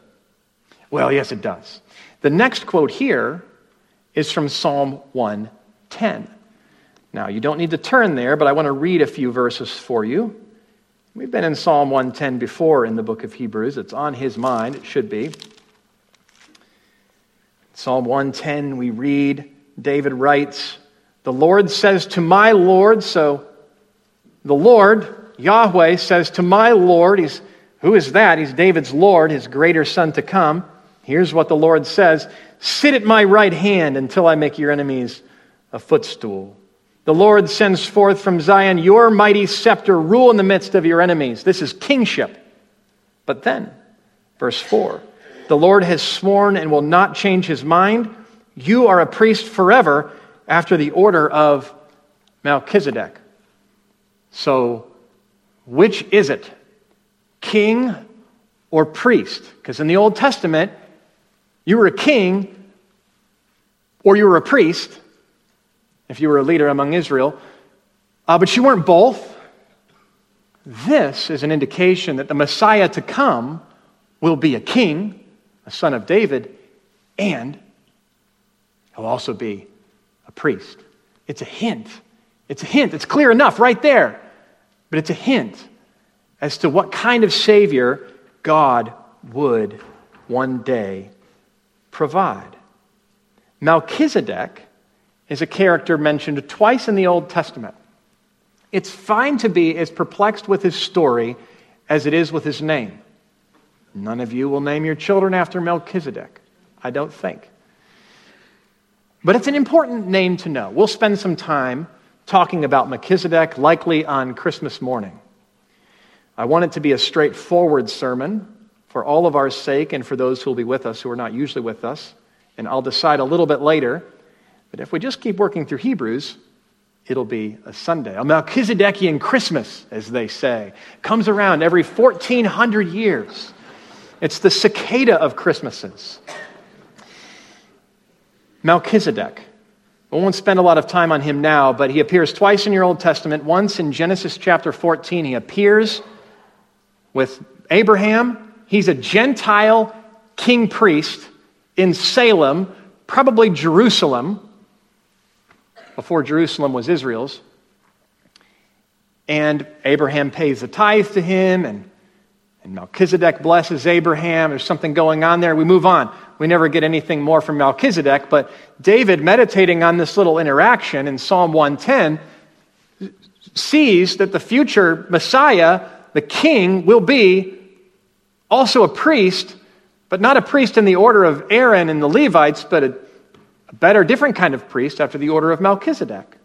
Well, yes, it does. The next quote here is from Psalm 110. Now, you don't need to turn there, but I want to read a few verses for you. We've been in Psalm 110 before in the book of Hebrews. It's on his mind, it should be. Psalm 110, we read, David writes, The Lord says to my Lord, so the Lord, Yahweh, says to my Lord, he's, who is that? He's David's Lord, his greater son to come. Here's what the Lord says Sit at my right hand until I make your enemies a footstool. The Lord sends forth from Zion your mighty scepter, rule in the midst of your enemies. This is kingship. But then, verse 4 the Lord has sworn and will not change his mind. You are a priest forever after the order of Melchizedek. So, which is it? King or priest? Because in the Old Testament, you were a king or you were a priest if you were a leader among Israel, uh, but you weren't both. This is an indication that the Messiah to come will be a king a son of David, and he'll also be a priest. It's a hint. It's a hint. It's clear enough right there. But it's a hint as to what kind of Savior God would one day provide. Melchizedek is a character mentioned twice in the Old Testament. It's fine to be as perplexed with his story as it is with his name. None of you will name your children after Melchizedek, I don't think. But it's an important name to know. We'll spend some time talking about Melchizedek, likely on Christmas morning. I want it to be a straightforward sermon for all of our sake and for those who will be with us who are not usually with us. And I'll decide a little bit later. But if we just keep working through Hebrews, it'll be a Sunday. A Melchizedekian Christmas, as they say, comes around every 1400 years. It's the cicada of Christmases. Melchizedek. We won't spend a lot of time on him now, but he appears twice in your Old Testament. Once in Genesis chapter 14, he appears with Abraham. He's a Gentile king priest in Salem, probably Jerusalem, before Jerusalem was Israel's. And Abraham pays the tithe to him, and, and Melchizedek blesses Abraham. There's something going on there. We move on. We never get anything more from Melchizedek, but David, meditating on this little interaction in Psalm 110, sees that the future Messiah, the king, will be also a priest, but not a priest in the order of Aaron and the Levites, but a, a better, different kind of priest after the order of Melchizedek.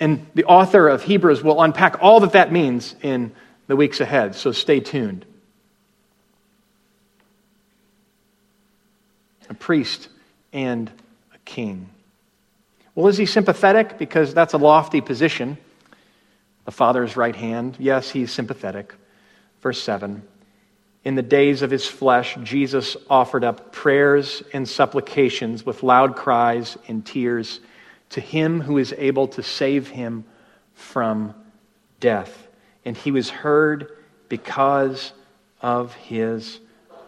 And the author of Hebrews will unpack all that that means in the weeks ahead, so stay tuned. A priest and a king. Well, is he sympathetic? Because that's a lofty position. The Father's right hand. Yes, he's sympathetic. Verse 7 In the days of his flesh, Jesus offered up prayers and supplications with loud cries and tears to him who is able to save him from death. And he was heard because of his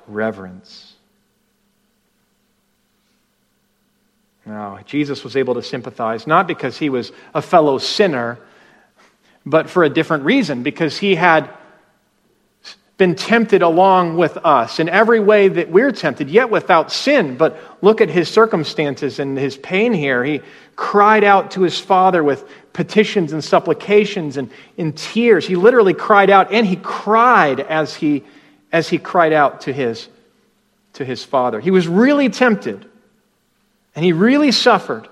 reverence. Now, Jesus was able to sympathize not because he was a fellow sinner, but for a different reason, because he had been tempted along with us in every way that we're tempted, yet without sin. But look at his circumstances and his pain here. He cried out to his father with petitions and supplications and in tears. He literally cried out, and he cried as he, as he cried out to his, to his father. He was really tempted, and he really suffered.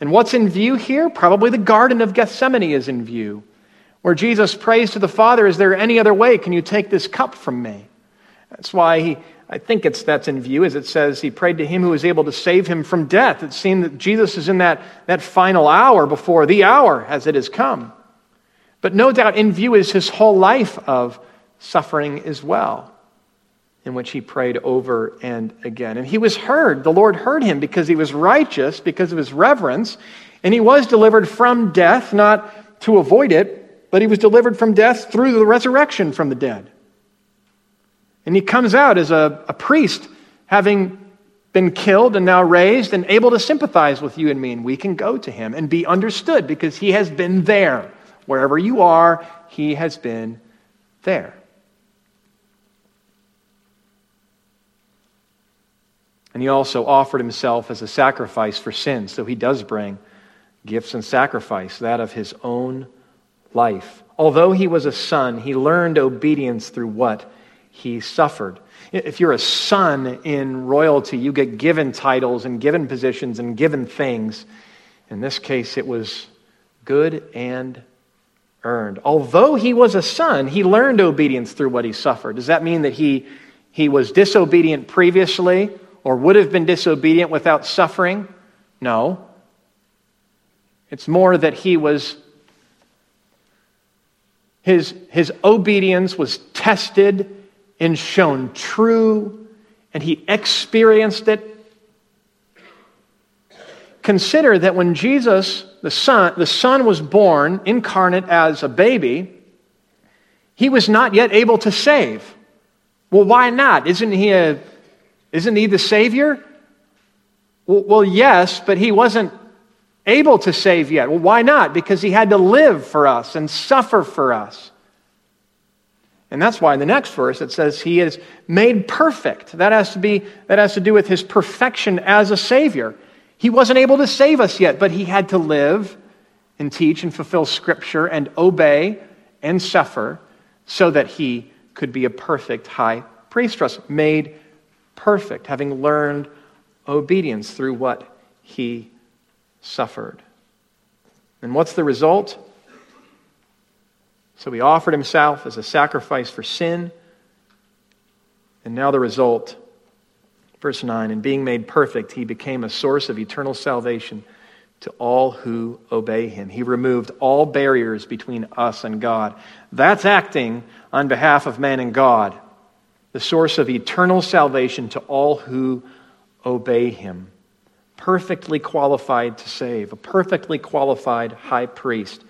And what's in view here? Probably the Garden of Gethsemane is in view where Jesus prays to the Father, Is there any other way? Can you take this cup from me? That's why he, I think it's that's in view, as it says, he prayed to him who was able to save him from death. It seemed that Jesus is in that, that final hour before the hour as it has come. But no doubt in view is his whole life of suffering as well, in which he prayed over and again. And he was heard. The Lord heard him because he was righteous, because of his reverence, and he was delivered from death, not to avoid it, but he was delivered from death through the resurrection from the dead. And he comes out as a, a priest, having been killed and now raised and able to sympathize with you and me. And we can go to him and be understood because he has been there. Wherever you are, he has been there. And he also offered himself as a sacrifice for sin. So he does bring gifts and sacrifice, that of his own life. Although he was a son, he learned obedience through what he suffered. If you're a son in royalty, you get given titles and given positions and given things. In this case, it was good and earned. Although he was a son, he learned obedience through what he suffered. Does that mean that he, he was disobedient previously or would have been disobedient without suffering? No. It's more that he was his, his obedience was tested and shown true, and he experienced it. Consider that when Jesus, the Son, the Son was born incarnate as a baby, he was not yet able to save. Well, why not? Isn't he, a, isn't he the Savior? Well, well, yes, but he wasn't able to save yet. Well, why not? Because he had to live for us and suffer for us. And that's why in the next verse it says he is made perfect. That has to be that has to do with his perfection as a savior. He wasn't able to save us yet, but he had to live and teach and fulfill scripture and obey and suffer so that he could be a perfect high priest for us, made perfect, having learned obedience through what he suffered. And what's the result? So he offered himself as a sacrifice for sin. And now the result, verse 9, in being made perfect, he became a source of eternal salvation to all who obey him. He removed all barriers between us and God. That's acting on behalf of man and God, the source of eternal salvation to all who obey him. Perfectly qualified to save, a perfectly qualified high priest,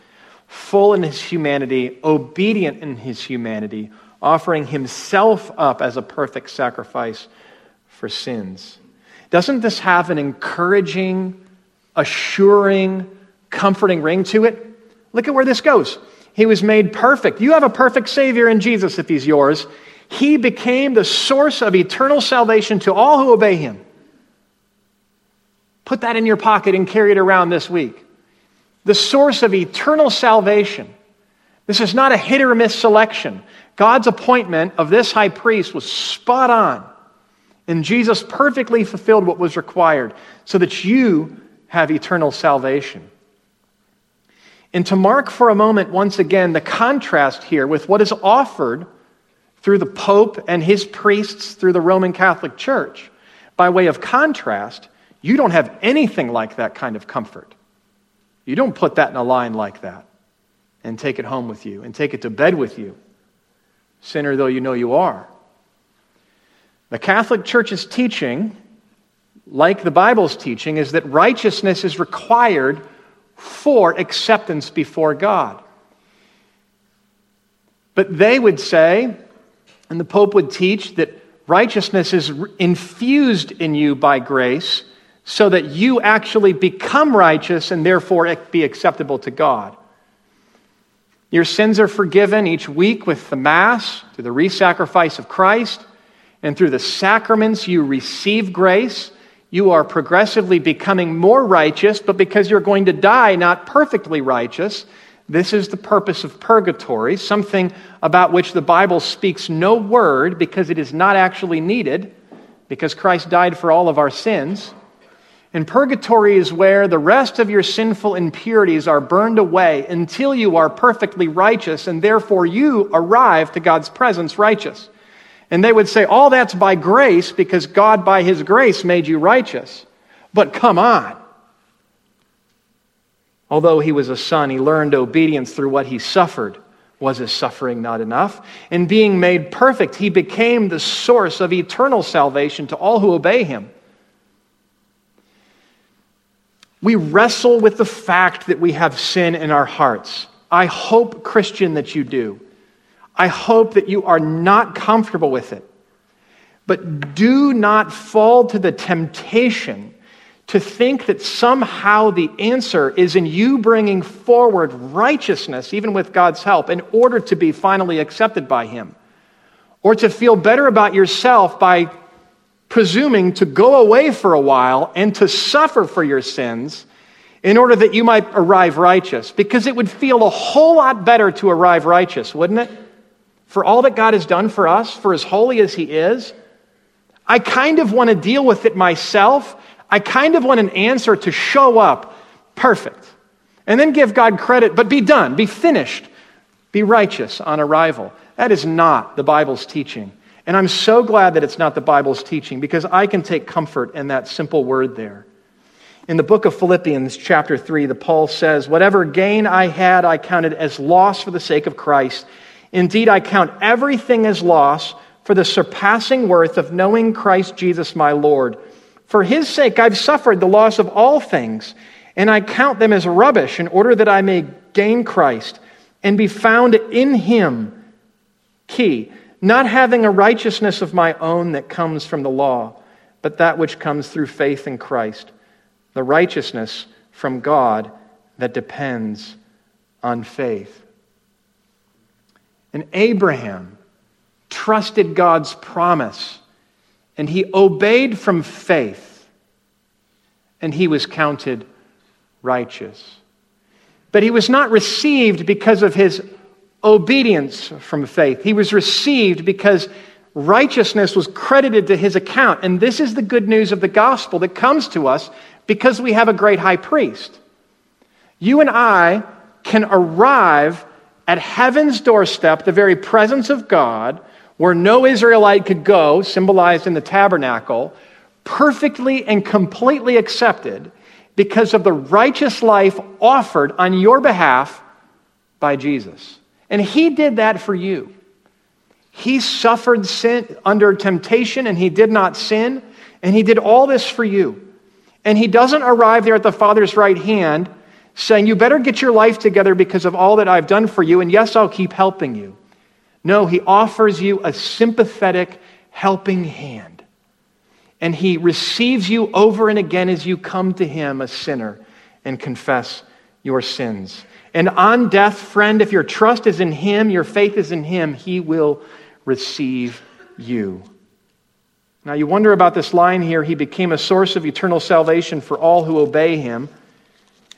full in his humanity, obedient in his humanity, offering himself up as a perfect sacrifice for sins. Doesn't this have an encouraging, assuring, comforting ring to it? Look at where this goes. He was made perfect. You have a perfect Savior in Jesus if He's yours. He became the source of eternal salvation to all who obey Him. Put that in your pocket and carry it around this week. The source of eternal salvation. This is not a hit or miss selection. God's appointment of this high priest was spot on. And Jesus perfectly fulfilled what was required so that you have eternal salvation. And to mark for a moment, once again, the contrast here with what is offered through the Pope and his priests through the Roman Catholic Church, by way of contrast, you don't have anything like that kind of comfort. You don't put that in a line like that and take it home with you and take it to bed with you, sinner though you know you are. The Catholic Church's teaching, like the Bible's teaching, is that righteousness is required for acceptance before God. But they would say, and the Pope would teach, that righteousness is infused in you by grace so that you actually become righteous and therefore be acceptable to God. Your sins are forgiven each week with the Mass, through the re sacrifice of Christ, and through the sacraments, you receive grace you are progressively becoming more righteous, but because you're going to die not perfectly righteous, this is the purpose of purgatory, something about which the Bible speaks no word because it is not actually needed, because Christ died for all of our sins. And purgatory is where the rest of your sinful impurities are burned away until you are perfectly righteous, and therefore you arrive to God's presence righteous. And they would say, All that's by grace because God, by His grace, made you righteous. But come on. Although he was a son, he learned obedience through what he suffered. Was his suffering not enough? In being made perfect, he became the source of eternal salvation to all who obey him. We wrestle with the fact that we have sin in our hearts. I hope, Christian, that you do. I hope that you are not comfortable with it. But do not fall to the temptation to think that somehow the answer is in you bringing forward righteousness, even with God's help, in order to be finally accepted by Him. Or to feel better about yourself by presuming to go away for a while and to suffer for your sins in order that you might arrive righteous. Because it would feel a whole lot better to arrive righteous, wouldn't it? for all that God has done for us, for as holy as He is, I kind of want to deal with it myself. I kind of want an answer to show up perfect. And then give God credit, but be done, be finished, be righteous on arrival. That is not the Bible's teaching. And I'm so glad that it's not the Bible's teaching because I can take comfort in that simple word there. In the book of Philippians, chapter 3, the Paul says, Whatever gain I had, I counted as loss for the sake of Christ. Indeed, I count everything as loss for the surpassing worth of knowing Christ Jesus my Lord. For his sake, I've suffered the loss of all things, and I count them as rubbish in order that I may gain Christ and be found in him. Key, not having a righteousness of my own that comes from the law, but that which comes through faith in Christ, the righteousness from God that depends on faith. And Abraham trusted God's promise and he obeyed from faith and he was counted righteous. But he was not received because of his obedience from faith. He was received because righteousness was credited to his account. And this is the good news of the gospel that comes to us because we have a great high priest. You and I can arrive at heaven's doorstep, the very presence of God, where no Israelite could go, symbolized in the tabernacle, perfectly and completely accepted because of the righteous life offered on your behalf by Jesus. And he did that for you. He suffered sin under temptation and he did not sin, and he did all this for you. And he doesn't arrive there at the Father's right hand saying, You better get your life together because of all that I've done for you, and yes, I'll keep helping you. No, he offers you a sympathetic, helping hand. And he receives you over and again as you come to him, a sinner, and confess your sins. And on death, friend, if your trust is in him, your faith is in him, he will receive you. Now, you wonder about this line here He became a source of eternal salvation for all who obey Him.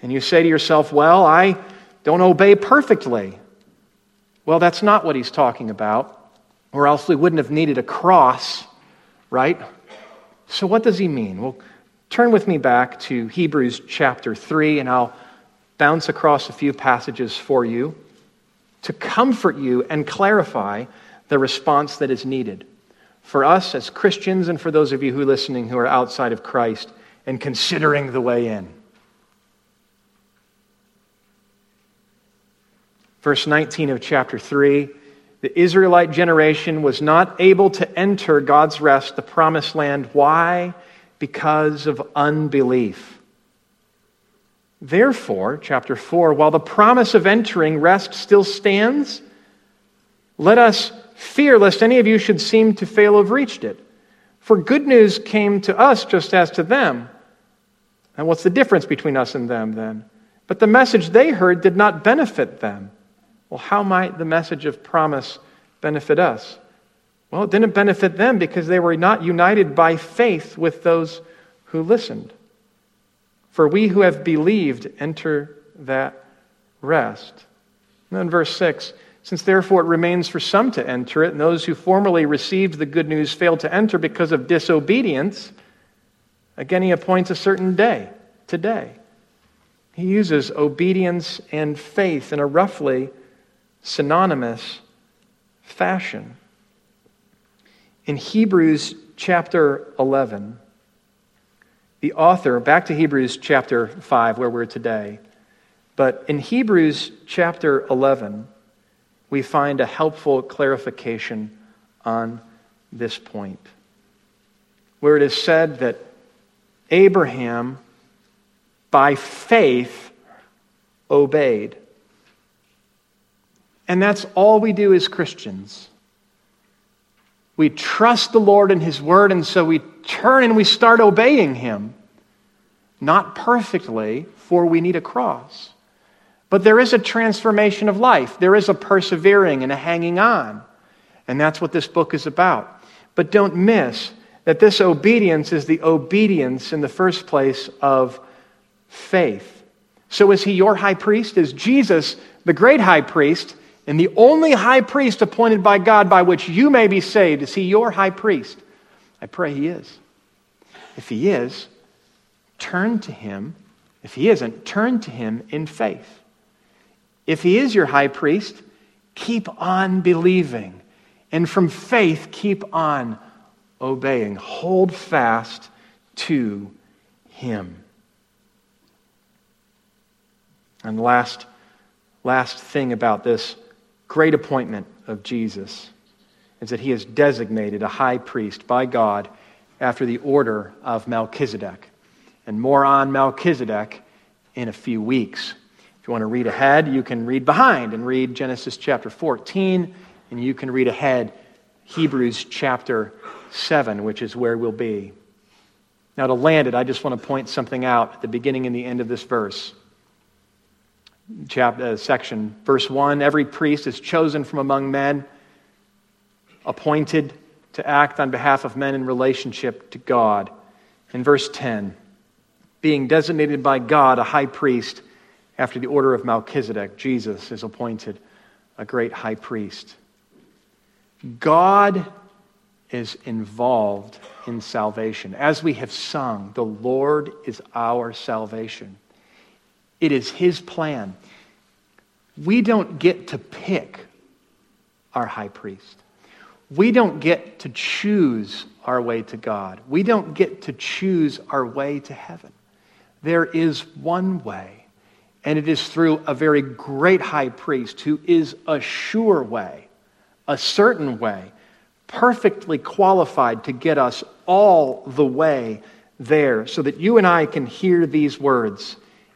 And you say to yourself, Well, I don't obey perfectly. Well, that's not what He's talking about, or else we wouldn't have needed a cross, right? So, what does He mean? Well, turn with me back to Hebrews chapter 3, and I'll bounce across a few passages for you to comfort you and clarify the response that is needed for us as Christians and for those of you who are listening who are outside of Christ and considering the way in. Verse 19 of chapter 3 the Israelite generation was not able to enter God's rest, the promised land. Why? Because of unbelief. Therefore, chapter 4, while the promise of entering rest still stands, let us fear lest any of you should seem to fail to have reached it. For good news came to us just as to them. And what's the difference between us and them then? But the message they heard did not benefit them. Well, how might the message of promise benefit us? Well, it didn't benefit them because they were not united by faith with those who listened. For we who have believed enter that rest. And then verse 6 since therefore it remains for some to enter it, and those who formerly received the good news failed to enter because of disobedience, again he appoints a certain day, today. He uses obedience and faith in a roughly synonymous fashion. In Hebrews chapter 11, the author, back to Hebrews chapter 5, where we're today, but in Hebrews chapter 11, we find a helpful clarification on this point, where it is said that Abraham, by faith, obeyed. And that's all we do as Christians. We trust the Lord and His Word, and so we turn and we start obeying Him. Not perfectly, for we need a cross. But there is a transformation of life. There is a persevering and a hanging on. And that's what this book is about. But don't miss that this obedience is the obedience in the first place of faith. So is he your high priest? Is Jesus the great high priest and the only high priest appointed by God by which you may be saved? Is he your high priest? I pray he is. If he is, turn to him. If he isn't, turn to him in faith. If he is your high priest, keep on believing. And from faith, keep on obeying. Hold fast to him. And last, last thing about this great appointment of Jesus is that he is designated a high priest by God after the order of Melchizedek. And more on Melchizedek in a few weeks. If you want to read ahead, you can read behind and read Genesis chapter 14, and you can read ahead Hebrews chapter 7, which is where we'll be. Now, to land it, I just want to point something out at the beginning and the end of this verse. Chapter, uh, section, verse 1 Every priest is chosen from among men, appointed to act on behalf of men in relationship to God. In verse 10, being designated by God a high priest after the order of Melchizedek, Jesus is appointed a great high priest. God is involved in salvation. As we have sung, the Lord is our salvation. It is His plan. We don't get to pick our high priest. We don't get to choose our way to God. We don't get to choose our way to heaven. There is one way and it is through a very great high priest who is a sure way, a certain way, perfectly qualified to get us all the way there so that you and I can hear these words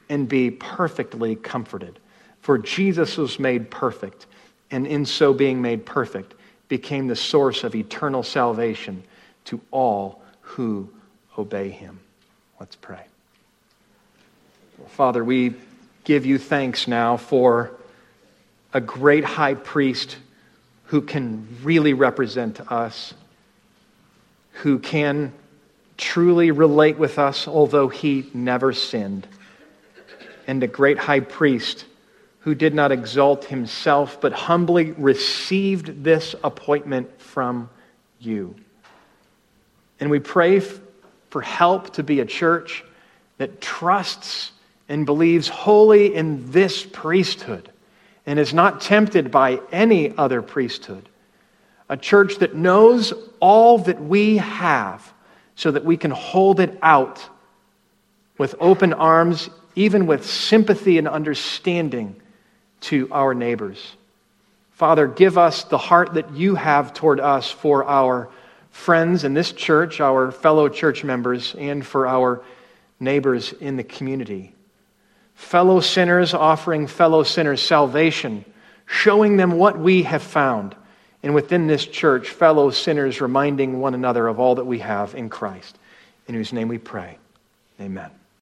and be perfectly comforted. For Jesus was made perfect, and in so being made perfect, became the source of eternal salvation to all who obey him. Let's pray. Father, we give you thanks now for a great high priest who can really represent us, who can truly relate with us, although he never sinned, and a great high priest who did not exalt himself, but humbly received this appointment from you. And we pray for help to be a church that trusts and believes wholly in this priesthood and is not tempted by any other priesthood. A church that knows all that we have so that we can hold it out with open arms, even with sympathy and understanding to our neighbors. Father, give us the heart that you have toward us for our friends in this church, our fellow church members, and for our neighbors in the community. Fellow sinners offering fellow sinners salvation, showing them what we have found. And within this church, fellow sinners reminding one another of all that we have in Christ, in whose name we pray. Amen.